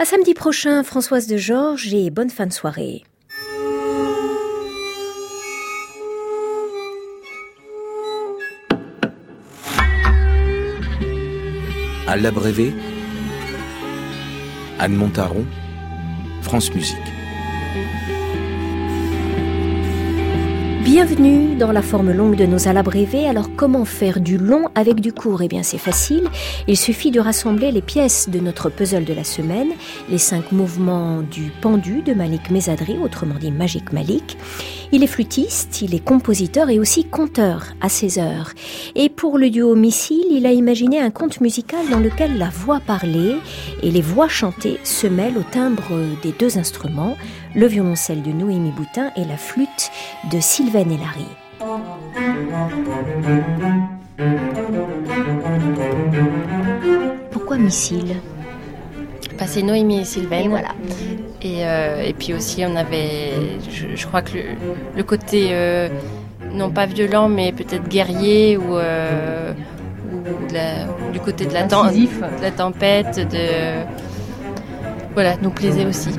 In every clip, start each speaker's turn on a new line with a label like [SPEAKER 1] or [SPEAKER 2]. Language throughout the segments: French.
[SPEAKER 1] À samedi prochain, Françoise de Georges et bonne fin de soirée.
[SPEAKER 2] À l'abrévé, Anne Montaron, France Musique.
[SPEAKER 1] Bienvenue dans la forme longue de nos alabrévés. Alors comment faire du long avec du court? Eh bien c'est facile. Il suffit de rassembler les pièces de notre puzzle de la semaine, les cinq mouvements du pendu de Malik Mezadri, autrement dit Magic Malik. Il est flûtiste, il est compositeur et aussi conteur à ses heures. Et pour le duo Missile, il a imaginé un conte musical dans lequel la voix parlée et les voix chantées se mêlent au timbre des deux instruments, le violoncelle de Noémie Boutin et la flûte de Sylvain Larry. Pourquoi Missile?
[SPEAKER 3] C'est Noémie et Sylvain.
[SPEAKER 1] Et voilà.
[SPEAKER 3] Et, euh, et, puis aussi, on avait, je, crois que le, côté, euh, non pas violent, mais peut-être guerrier ou, euh, ou du côté de la, de la tempête, de. Voilà, nous plaisait aussi.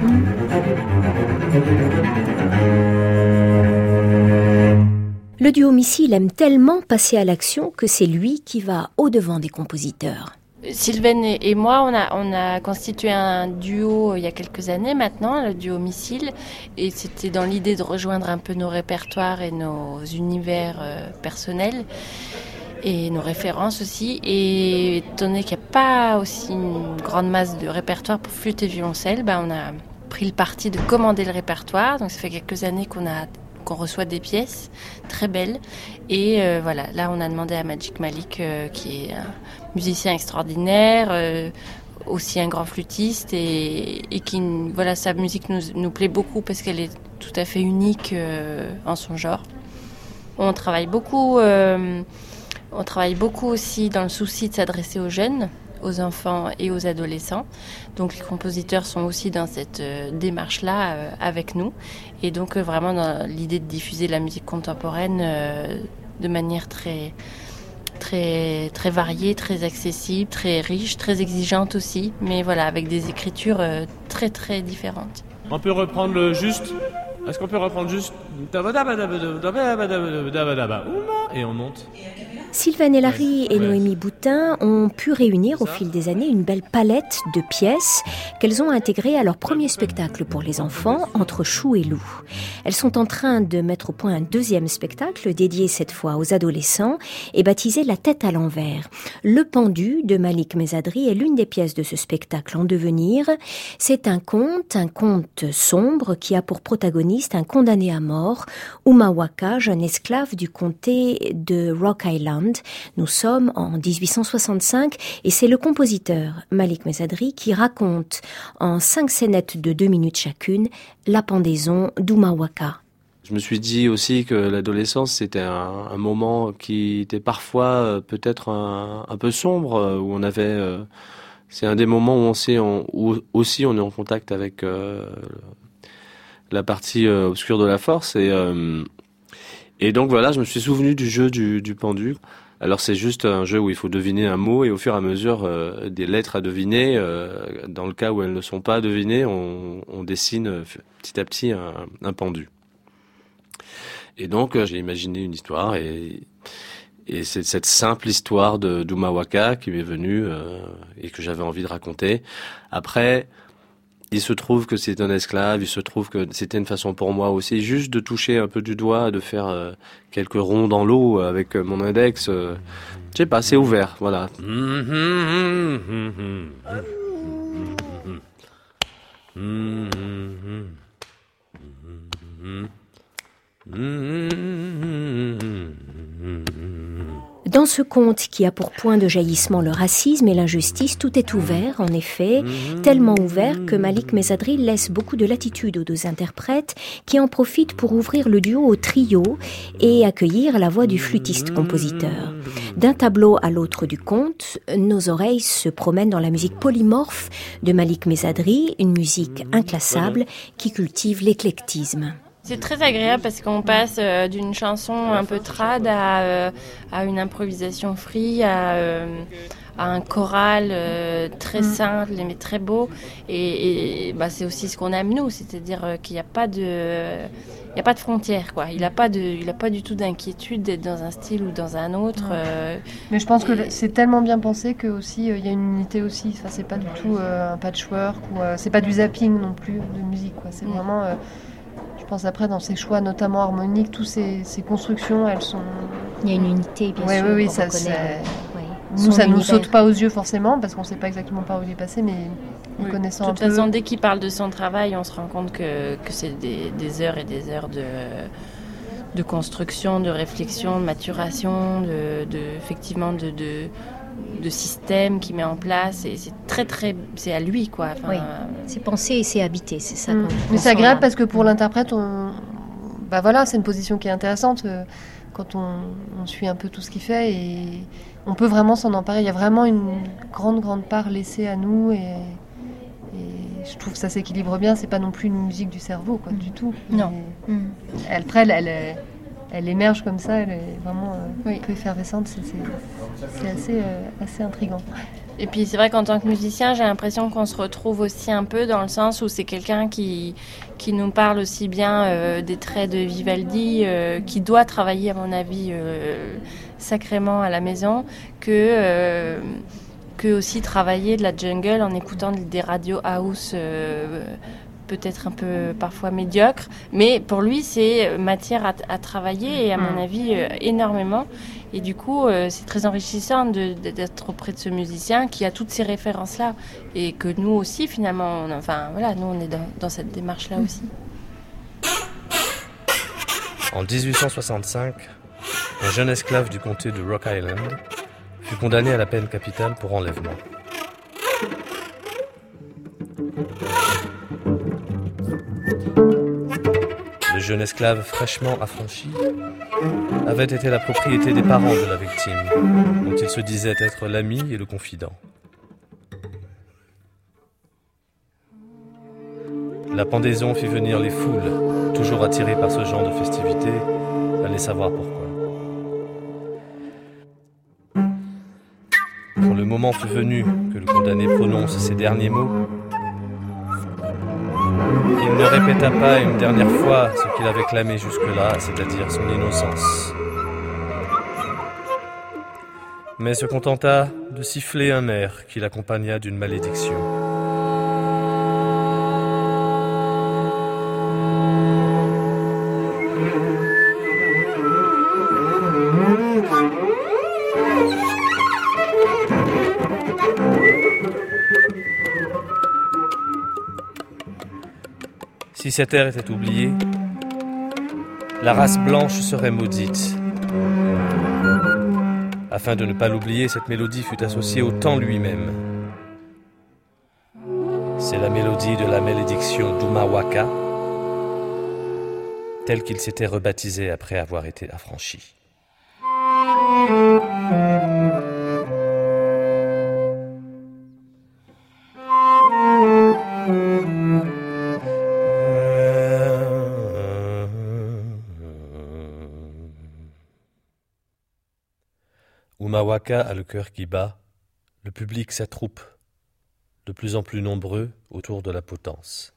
[SPEAKER 1] Le duo Missile aime tellement passer à l'action que c'est lui qui va au-devant des compositeurs.
[SPEAKER 3] Sylvain et moi, on a, on a constitué un duo il y a quelques années maintenant, le duo Missile, et c'était dans l'idée de rejoindre un peu nos répertoires et nos univers euh, personnels et nos références aussi. Et étant donné qu'il n'y a pas aussi une grande masse de répertoire pour flûte et violoncelle, ben on a pris le parti de commander le répertoire. Donc ça fait quelques années qu'on reçoit des pièces très belles. Et euh, voilà, là on a demandé à Magic Malik, qui est musicien extraordinaire, euh, aussi un grand flûtiste et, qui, voilà, sa musique nous, plaît beaucoup parce qu'elle est tout à fait unique euh, en son genre. On travaille beaucoup, euh, on travaille beaucoup aussi dans le souci de s'adresser aux jeunes, aux enfants et aux adolescents. Donc les compositeurs sont aussi dans cette démarche-là avec nous et donc vraiment dans l'idée de diffuser la musique contemporaine de manière très très, très variée, très accessible, très riche, très exigeante aussi, mais voilà, avec des écritures euh, très très différentes.
[SPEAKER 4] On peut reprendre le juste? Est-ce qu'on peut reprendre juste? Et on monte.
[SPEAKER 1] Sylvain Larry et Noémie Boutin ont pu réunir au fil des années une belle palette de pièces qu'elles ont intégrées à leur premier spectacle pour les enfants, Entre Chou et Loup. Elles sont en train de mettre au point un deuxième spectacle dédié cette fois aux adolescents et baptisé La tête à l'envers. Le pendu de Malik Mezadri est l'une des pièces de ce spectacle en devenir. C'est un conte, un conte sombre qui a pour protagoniste un condamné à mort, Umawaka, jeune esclave du comté de Rock Island nous sommes en 1865 et c'est le compositeur Malik Mezadri qui raconte en cinq scénettes de deux minutes chacune la pendaison d'Umawaka.
[SPEAKER 5] Je me suis dit aussi que l'adolescence c'était un, moment qui était parfois euh, peut-être un, peu sombre euh, où on avait euh, c'est un des moments où on où aussi on est en contact avec la partie obscure de la force et et donc voilà, je me suis souvenu du jeu du, du pendu. Alors c'est juste un jeu où il faut deviner un mot et au fur et à mesure euh, des lettres à deviner, euh, dans le cas où elles ne sont pas devinées, on, on dessine euh, petit à petit un, un pendu. Et donc j'ai imaginé une histoire et, et c'est cette simple histoire de d'Umawaka qui m'est venue et que j'avais envie de raconter. Après, il se trouve que c'est un esclave, il se trouve que c'était une façon pour moi aussi juste de toucher un peu du doigt, de faire euh, quelques ronds dans l'eau avec mon index. Euh, je sais pas, c'est ouvert, voilà.
[SPEAKER 1] Dans ce conte qui a pour point de jaillissement le racisme et l'injustice, tout est ouvert, en effet, tellement ouvert que Malik Mezadri laisse beaucoup de latitude aux deux interprètes qui en profitent pour ouvrir le duo au trio et accueillir la voix du flûtiste-compositeur. D'un tableau à l'autre du conte, nos oreilles se promènent dans la musique polymorphe de Malik Mezadri, une musique inclassable qui cultive l'éclectisme.
[SPEAKER 3] C'est très agréable parce qu'on passe euh, d'une chanson un peu trad à, euh, à une improvisation free, à, euh, un choral euh, très
[SPEAKER 6] Mm.
[SPEAKER 3] simple mais très beau. Et, et, bah, c'est aussi ce qu'on aime nous, c'est-à-dire qu'il n'y a pas de, il y a pas de frontières quoi. Il n'a pas de, il a pas du tout d'inquiétude d'être dans un style ou dans un autre. Euh,
[SPEAKER 6] Mais je pense que c'est tellement bien pensé que aussi euh, il y a une unité aussi. Enfin, c'est pas du tout euh, un patchwork ou euh, c'est pas du zapping non plus de musique. Quoi. C'est
[SPEAKER 3] Mm.
[SPEAKER 6] vraiment. Je pense après dans ses choix, notamment harmoniques, toutes ces, ces constructions, elles sont.
[SPEAKER 1] Il y a une unité, bien
[SPEAKER 6] Ouais,
[SPEAKER 1] sûr.
[SPEAKER 6] oui, oui, ça,
[SPEAKER 1] ouais.
[SPEAKER 6] Nous, ça nous
[SPEAKER 1] univers.
[SPEAKER 6] saute pas aux yeux forcément parce qu'on sait pas exactement par où il est passé, mais en
[SPEAKER 3] Oui.
[SPEAKER 6] connaissant
[SPEAKER 3] De
[SPEAKER 6] un
[SPEAKER 3] toute
[SPEAKER 6] peu.
[SPEAKER 3] façon, dès qu'il parle de son travail, on se rend compte que, que c'est des, des heures et des heures de, de construction, de réflexion, de maturation, de, de- effectivement de, de, de système qu'il met en place. Et c'est très, très. C'est à lui, quoi. Enfin,
[SPEAKER 1] Oui. C'est pensé et c'est habité, c'est ça.
[SPEAKER 6] Mm.
[SPEAKER 1] qu'on
[SPEAKER 6] Mais c'est agréable
[SPEAKER 1] là.
[SPEAKER 6] parce que pour l'interprète, on... bah voilà, c'est une position qui est intéressante euh, quand on, on suit un peu tout ce qu'il fait et on peut vraiment s'en emparer. Il y a vraiment une grande, grande part laissée à nous et, et je trouve que ça s'équilibre bien. C'est pas non plus une musique du cerveau, quoi, du tout.
[SPEAKER 3] Non.
[SPEAKER 6] Et
[SPEAKER 1] Mm.
[SPEAKER 6] Elle, après, elle, elle émerge comme ça, elle est vraiment euh,
[SPEAKER 3] Oui.
[SPEAKER 6] un peu effervescente. C'est assez, euh, assez intriguant.
[SPEAKER 3] Et puis c'est vrai qu'en tant que musicien, j'ai l'impression qu'on se retrouve aussi un peu dans le sens où c'est quelqu'un qui, qui nous parle aussi bien euh, des traits de Vivaldi, euh, qui doit travailler à mon avis euh, sacrément à la maison, que, euh, que aussi travailler de la jungle en écoutant des radios house. Euh, peut-être un peu parfois médiocres, mais pour lui c'est matière à, à travailler et à mon
[SPEAKER 6] Mm.
[SPEAKER 3] avis euh, énormément. Et du coup, euh, c'est très enrichissant d'être auprès de ce musicien qui a toutes ces références-là. Et que nous aussi, finalement, on, enfin voilà, nous on est dans, dans cette démarche-là aussi.
[SPEAKER 5] En 1865, un jeune esclave du comté de Rock Island fut condamné à la peine capitale pour enlèvement. Jeune esclave fraîchement affranchi avait été la propriété des parents de la victime, dont il se disait être l'ami et le confident. La pendaison fit venir les foules, toujours attirées par ce genre de festivités, allez savoir pourquoi. Quand le moment fut venu que le condamné prononce ces derniers mots, répéta pas une dernière fois ce qu'il avait clamé jusque-là, c'est-à-dire son innocence, mais se contenta de siffler un air qui l'accompagna d'une malédiction. Cet air était oublié, la race blanche serait maudite. Afin de ne pas l'oublier, cette mélodie fut associée au temps lui-même. C'est la mélodie de la malédiction d'Umawaka, telle qu'il s'était rebaptisé après avoir été affranchi. Mawaka a le cœur qui bat, le public s'attroupe, de plus en plus nombreux autour de la potence.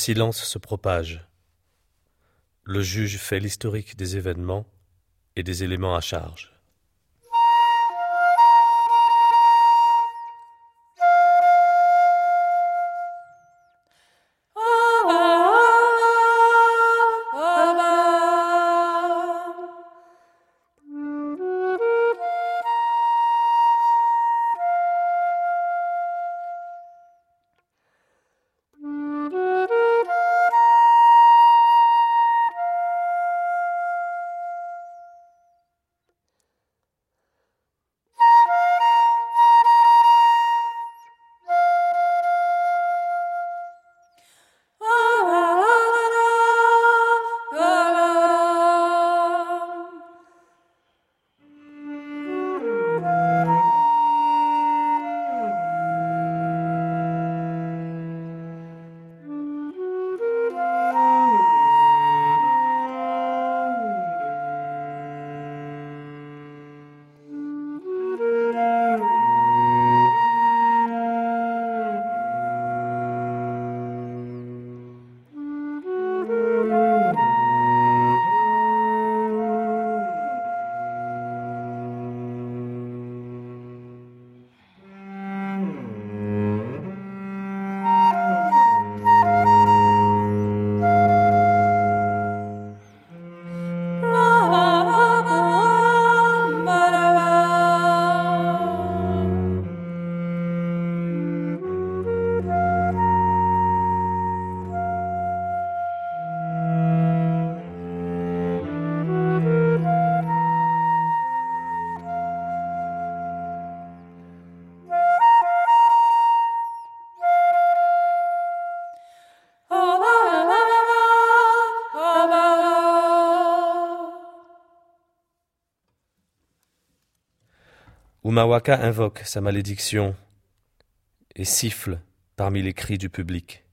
[SPEAKER 5] Silence se propage. Le juge fait l'historique des événements et des éléments à charge. Umawaka invoque sa malédiction et siffle parmi les cris du public.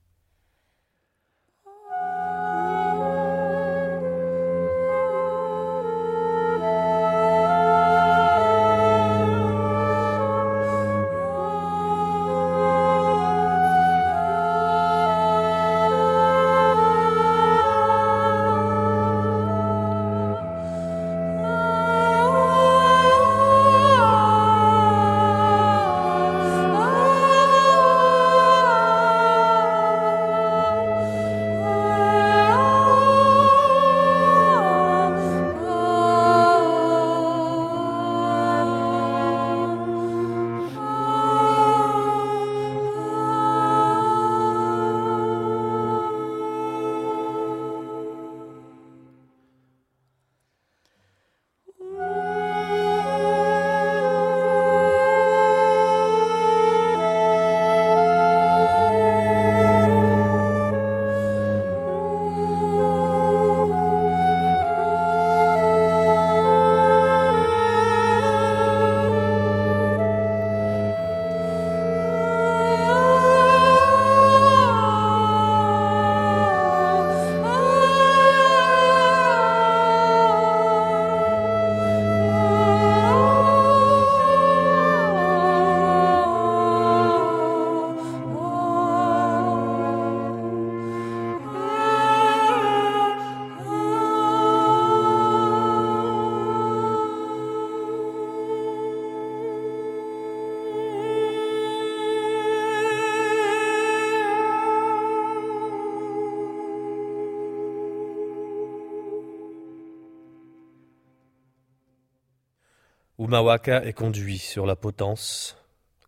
[SPEAKER 5] Umawaka est conduit sur la potence.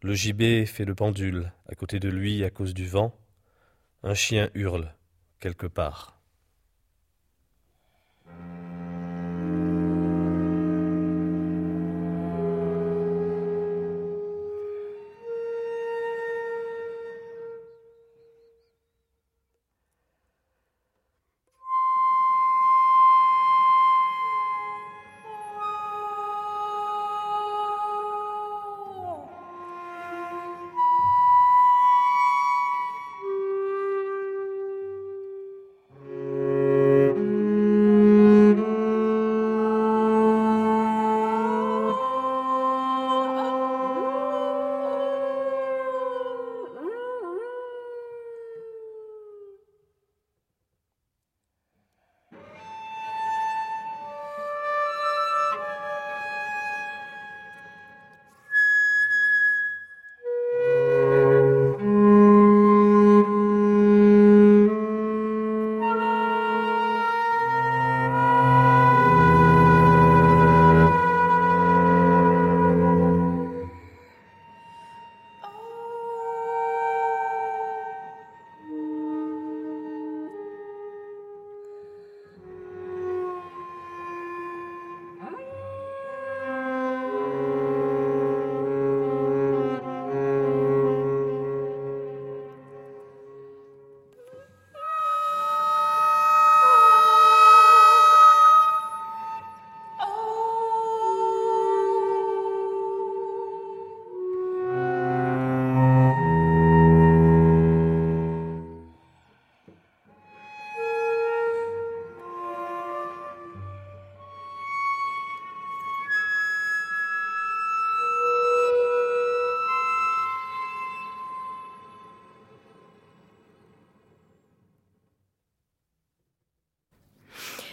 [SPEAKER 5] Le gibet fait le pendule à côté de lui à cause du vent. Un chien hurle quelque part.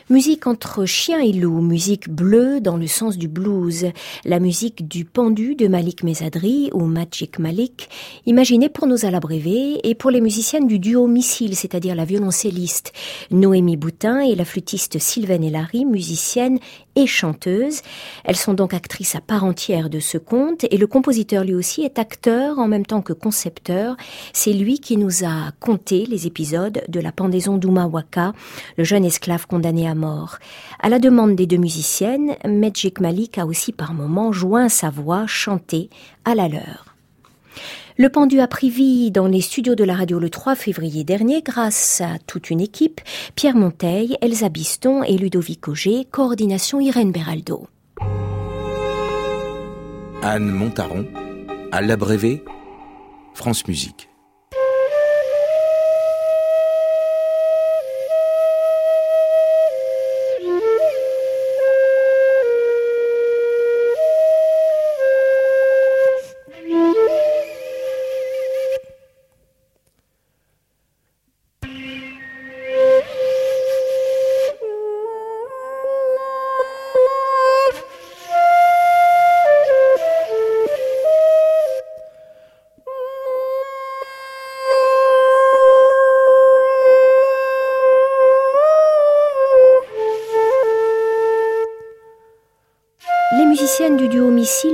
[SPEAKER 1] Musique entre chien et loup, musique bleue dans le sens du blues, la musique du pendu de Malik Mezadri ou Magic Malik, imaginée pour nos alabrévés et pour les musiciennes du duo Missile, c'est-à-dire la violoncelliste Noémie Boutin et la flûtiste Sylvaine Elary, musicienne et chanteuse. Elles sont donc actrices à part entière de ce conte et le compositeur lui aussi est acteur en même temps que concepteur. C'est lui qui nous a conté les épisodes de la pendaison d'Umawaka, le jeune esclave condamné à mort. À la demande des deux musiciennes, Magic Malik a aussi par moments joint sa voix chantée à la leur. Le pendu a pris vie dans les studios de la radio le 3 février dernier grâce à toute une équipe, Pierre Monteil, Elsa Biston et Ludovic Auger, coordination Irène Beraldo.
[SPEAKER 2] Anne Montaron, à l'abrévé, France Musique.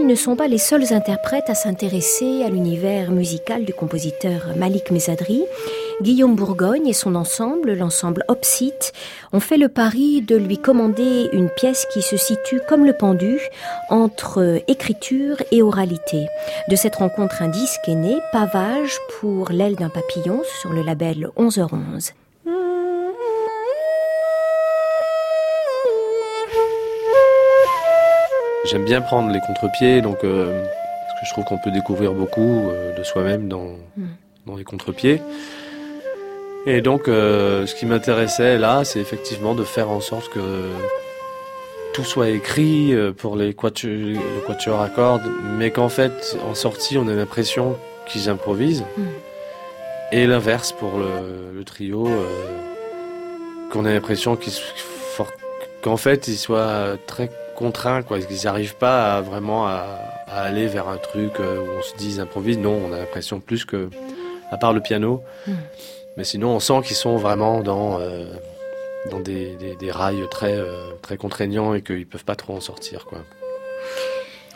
[SPEAKER 1] Ne sont pas les seuls interprètes à s'intéresser à l'univers musical du compositeur Malik Mezadri. Guillaume Bourgogne et son ensemble, l'ensemble Opsite, ont fait le pari de lui commander une pièce qui se situe comme le pendu entre écriture et oralité. De cette rencontre, un disque est né, Pavage pour l'aile d'un papillon sur le label 11h11.
[SPEAKER 5] J'aime bien prendre les contre-pieds, donc euh, parce que je trouve qu'on peut découvrir beaucoup euh, de soi-même dans, mm. dans les contre-pieds. Et donc, euh, ce qui m'intéressait là, c'est effectivement de faire en sorte que tout soit écrit pour les quatuors, le quatuor à cordes, mais qu'en fait, en sortie, on a l'impression qu'ils improvisent. Mm. Et l'inverse pour le, le trio, qu'on a l'impression qu'en fait, ils soient très contraints, quoi. Ils n'arrivent pas à, vraiment à, aller vers un truc euh, où on se dit ils improvisent. Non, on a l'impression plus que, à part le piano, hmm. mais sinon on sent qu'ils sont vraiment dans euh, dans des, des, rails très euh, très contraignants et qu'ils peuvent pas trop en sortir, quoi.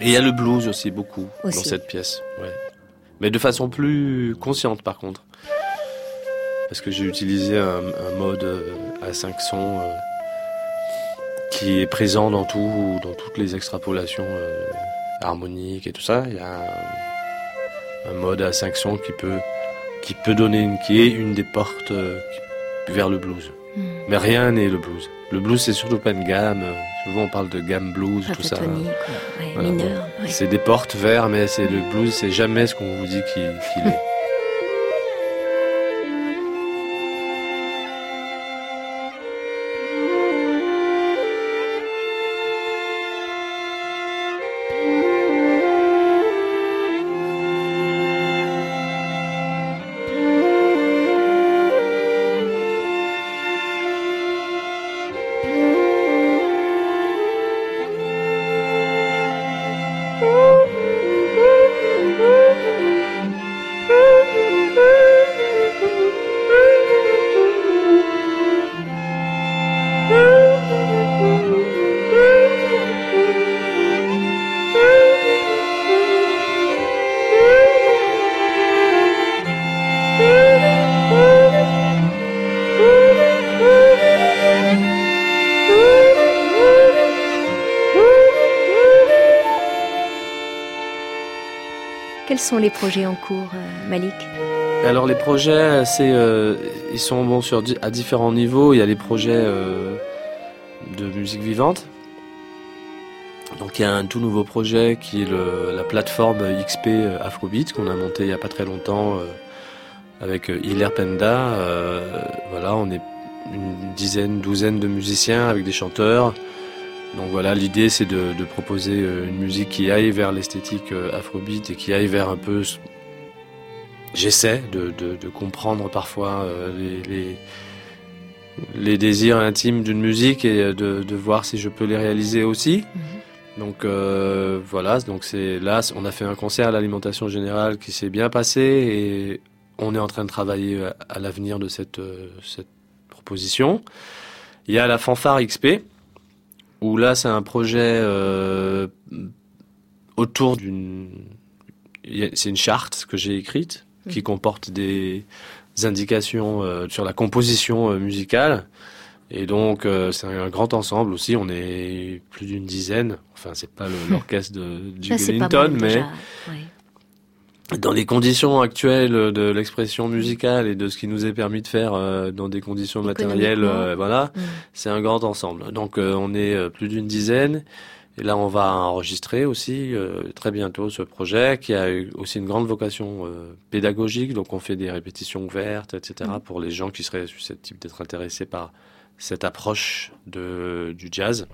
[SPEAKER 5] Et il y a le blues aussi beaucoup dans cette pièce, ouais. Mais de façon plus consciente par contre. Parce que j'ai utilisé un, un mode à 5 sons qui est présent dans tout, dans toutes les extrapolations euh, harmoniques et tout ça. Il y a un, mode à 5 sons qui peut, qui peut donner une, qui est une des portes euh, vers le blues. Hmm. Mais rien n'est le blues. Le blues, c'est surtout pas une gamme. Souvent, on parle de gamme blues, tout ça. C'est des portes vers, mais c'est le blues, c'est jamais ce qu'on vous dit qu'il est.
[SPEAKER 1] sont les projets en cours, euh, Malik
[SPEAKER 5] Alors les projets, euh, ils sont bon à différents niveaux. Il y a les projets euh, de musique vivante. Donc il y a un tout nouveau projet qui est la plateforme XP Afrobeat qu'on a monté il n'y a pas très longtemps avec Hilaire Penda. voilà, on est une dizaine, douzaine de musiciens avec des chanteurs. Donc voilà, l'idée c'est de, proposer euh, une musique qui aille vers l'esthétique euh, afrobeat et qui aille vers un peu. J'essaie de, comprendre parfois euh, les, les désirs intimes d'une musique et de, voir si je peux les réaliser aussi. Mhm. Donc euh, voilà, donc c'est là, on a fait un concert à l'alimentation générale qui s'est bien passé et on est en train de travailler à l'avenir de cette, cette proposition. Il y a la fanfare XP, où là c'est un projet euh, autour d'une... C'est une charte que j'ai écrite qui comporte des indications euh, sur la composition euh, musicale. Et donc c'est un grand ensemble aussi. On est plus d'une dizaine. Enfin, c'est pas l'orchestre de Duke Ellington, mais dans les conditions actuelles de l'expression musicale et de ce qui nous est permis de faire euh, dans des conditions matérielles, euh, voilà, mm. c'est un grand ensemble. Donc euh, on est plus d'une dizaine. Et là, on va enregistrer aussi très bientôt ce projet qui a aussi une grande vocation pédagogique. Donc, on fait des répétitions ouvertes, etc., mm. pour les gens qui seraient susceptibles d'être intéressés par cette approche de, du jazz.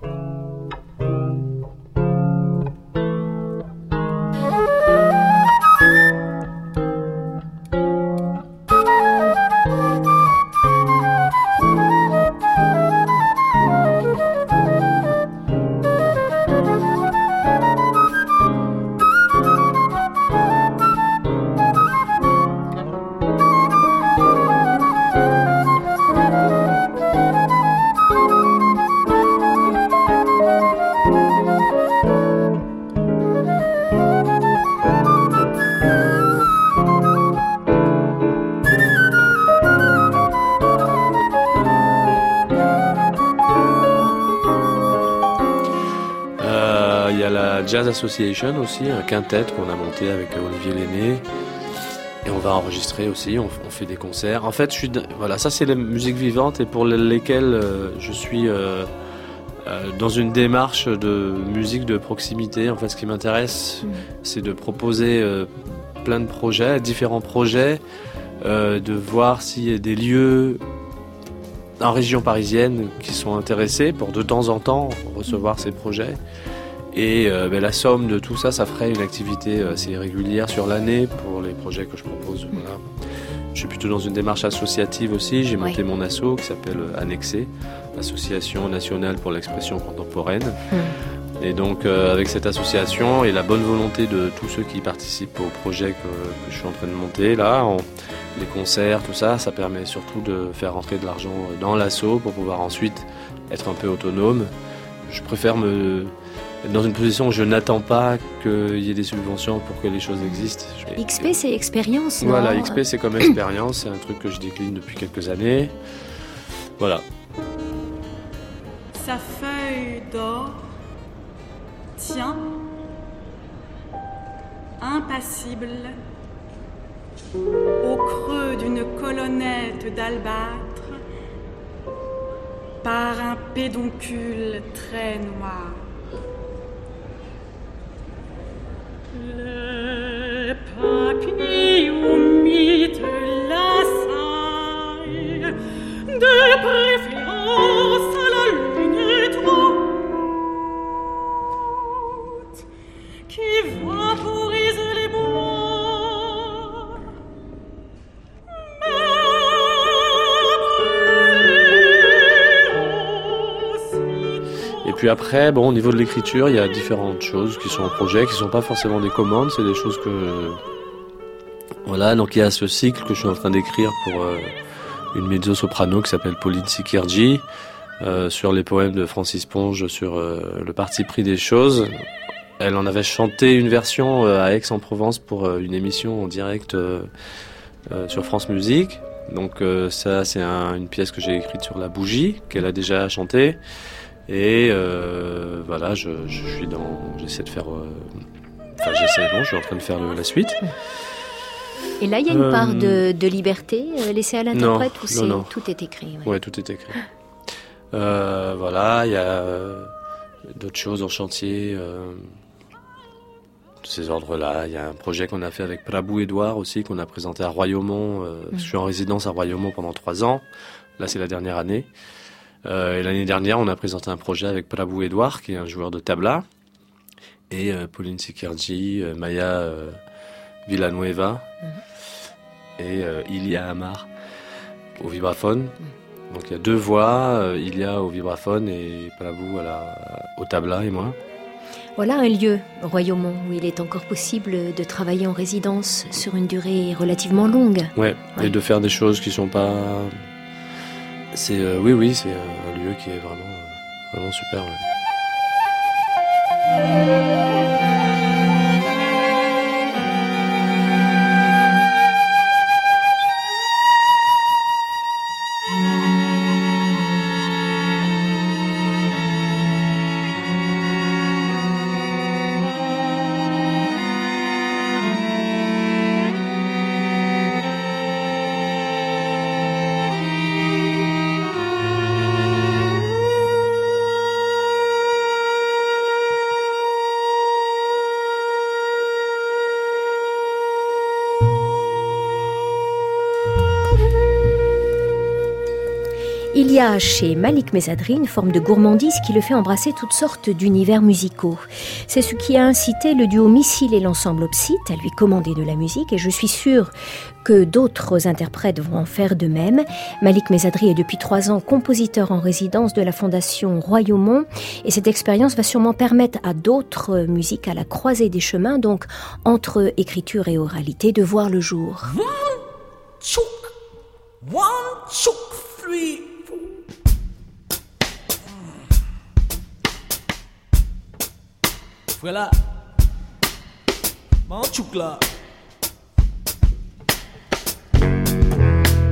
[SPEAKER 5] Jazz Association aussi, un quintet qu'on a monté avec Olivier Lenné. Et on va enregistrer aussi, on, fait des concerts. En fait, je suis, voilà, ça c'est la musique vivante et pour lesquelles euh, je suis euh, euh, dans une démarche de musique de proximité. En fait, ce qui m'intéresse, mm. c'est de proposer plein de projets, différents projets, de voir s'il y a des lieux en région parisienne qui sont intéressés pour de temps en temps recevoir ces projets. Et euh, ben, la somme de tout ça, ça ferait une activité euh, assez régulière sur l'année pour les projets que je propose. Voilà. Je suis plutôt dans une démarche associative aussi. J'ai monté mon asso qui s'appelle euh, Annexé, Association nationale pour l'expression contemporaine. Hmm. Et donc avec cette association et la bonne volonté de tous ceux qui participent au projet que, je suis en train de monter là, les concerts, tout ça, ça permet surtout de faire rentrer de l'argent dans l'asso pour pouvoir ensuite être un peu autonome. Je préfère me dans une position où je n'attends pas qu'il y ait des subventions pour que les choses existent.
[SPEAKER 1] XP, c'est expérience, non
[SPEAKER 5] Voilà, XP, c'est comme expérience. C'est un truc que je décline depuis quelques années. Voilà.
[SPEAKER 7] Sa feuille d'or tient, impassible, au creux d'une colonnette d'albâtre, par un pédoncule très noir. le
[SPEAKER 5] Lepacnium après, bon, au niveau de l'écriture, il y a différentes choses qui sont en projet, qui sont pas forcément des commandes, c'est des choses que voilà. Donc il y a ce cycle que je suis en train d'écrire pour euh, une mezzo-soprano qui s'appelle Pauline Sikirji, euh, sur les poèmes de Francis Ponge sur euh, le parti pris des choses. Elle en avait chanté une version à Aix-en-Provence pour une émission en direct sur France Musique. Donc ça, c'est une pièce que j'ai écrite sur la bougie qu'elle a déjà chantée. Et euh, voilà, je, je, suis dans. J'essaie de faire. Euh, enfin, j'essaie, non, je suis en train de faire le, la suite.
[SPEAKER 1] Et là, il y a une part de, euh, de liberté laissée à l'interprète ou c'est, tout est écrit
[SPEAKER 5] Oui, ouais, tout est écrit. Voilà, il y a d'autres choses en chantier de ces ordres-là. Il y a un projet qu'on a fait avec Prabhu Edouard aussi, qu'on a présenté à Royaumont. Je suis en résidence à Royaumont pendant trois ans. Là, c'est la dernière année. Euh, et l'année dernière, on a présenté un projet avec Prabhu Edouard, qui est un joueur de tabla, et euh, Pauline Sikirji, euh, Maya Villanueva, mhm. et Ilia Amar au vibraphone. Donc il y a deux voix, il y a au vibraphone et Palavou à la, au tabla et moi.
[SPEAKER 1] Voilà un lieu, Royaumont, où il est encore possible de travailler en résidence sur une durée relativement longue.
[SPEAKER 5] Ouais, et de faire des choses qui sont pas. C'est oui, oui, c'est un lieu qui est vraiment, vraiment super.
[SPEAKER 1] Chez Malik Mesadri une forme de gourmandise qui le fait embrasser toutes sortes d'univers musicaux. C'est ce qui a incité le duo Missile et l'ensemble Opsite à lui commander de la musique et je suis sûre que d'autres interprètes vont en faire de même. Malik Mesadri est depuis trois ans compositeur en résidence de la Fondation Royaumont et cette expérience va sûrement permettre à d'autres musiques à la croisée des chemins, donc entre écriture et oralité, de voir le jour. One, one, three.
[SPEAKER 8] Voilà. Manchouk là.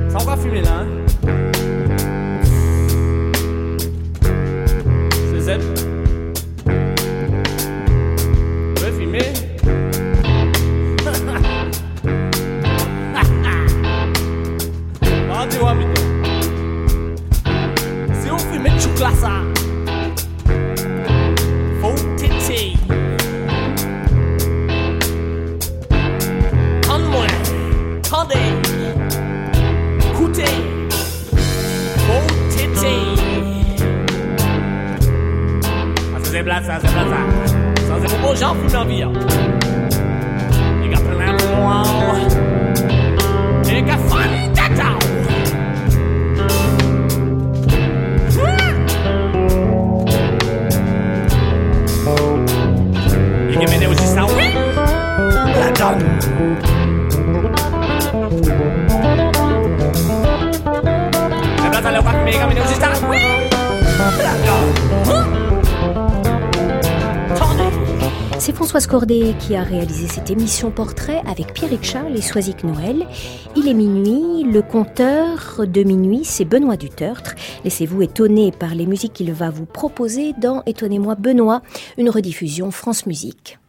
[SPEAKER 8] Ça va fumer là. Hein? C'est Z. Tu veux fumer? Vois, Si on fumait chouk là, ça? Plaza, se plaza. Sans zéro beau gens fument en vie. Les gars plein de moi. Les gars fan tata. Les gars mené aussi ça, oui. La donne.
[SPEAKER 1] C'est Françoise Cordet qui a réalisé cette émission portrait avec Pierrick Charles et Soisic Noël. Il est minuit, le compteur de minuit, c'est Benoît Dutertre. Laissez-vous étonner par les musiques qu'il va vous proposer dans Étonnez-moi Benoît, une rediffusion France Musique.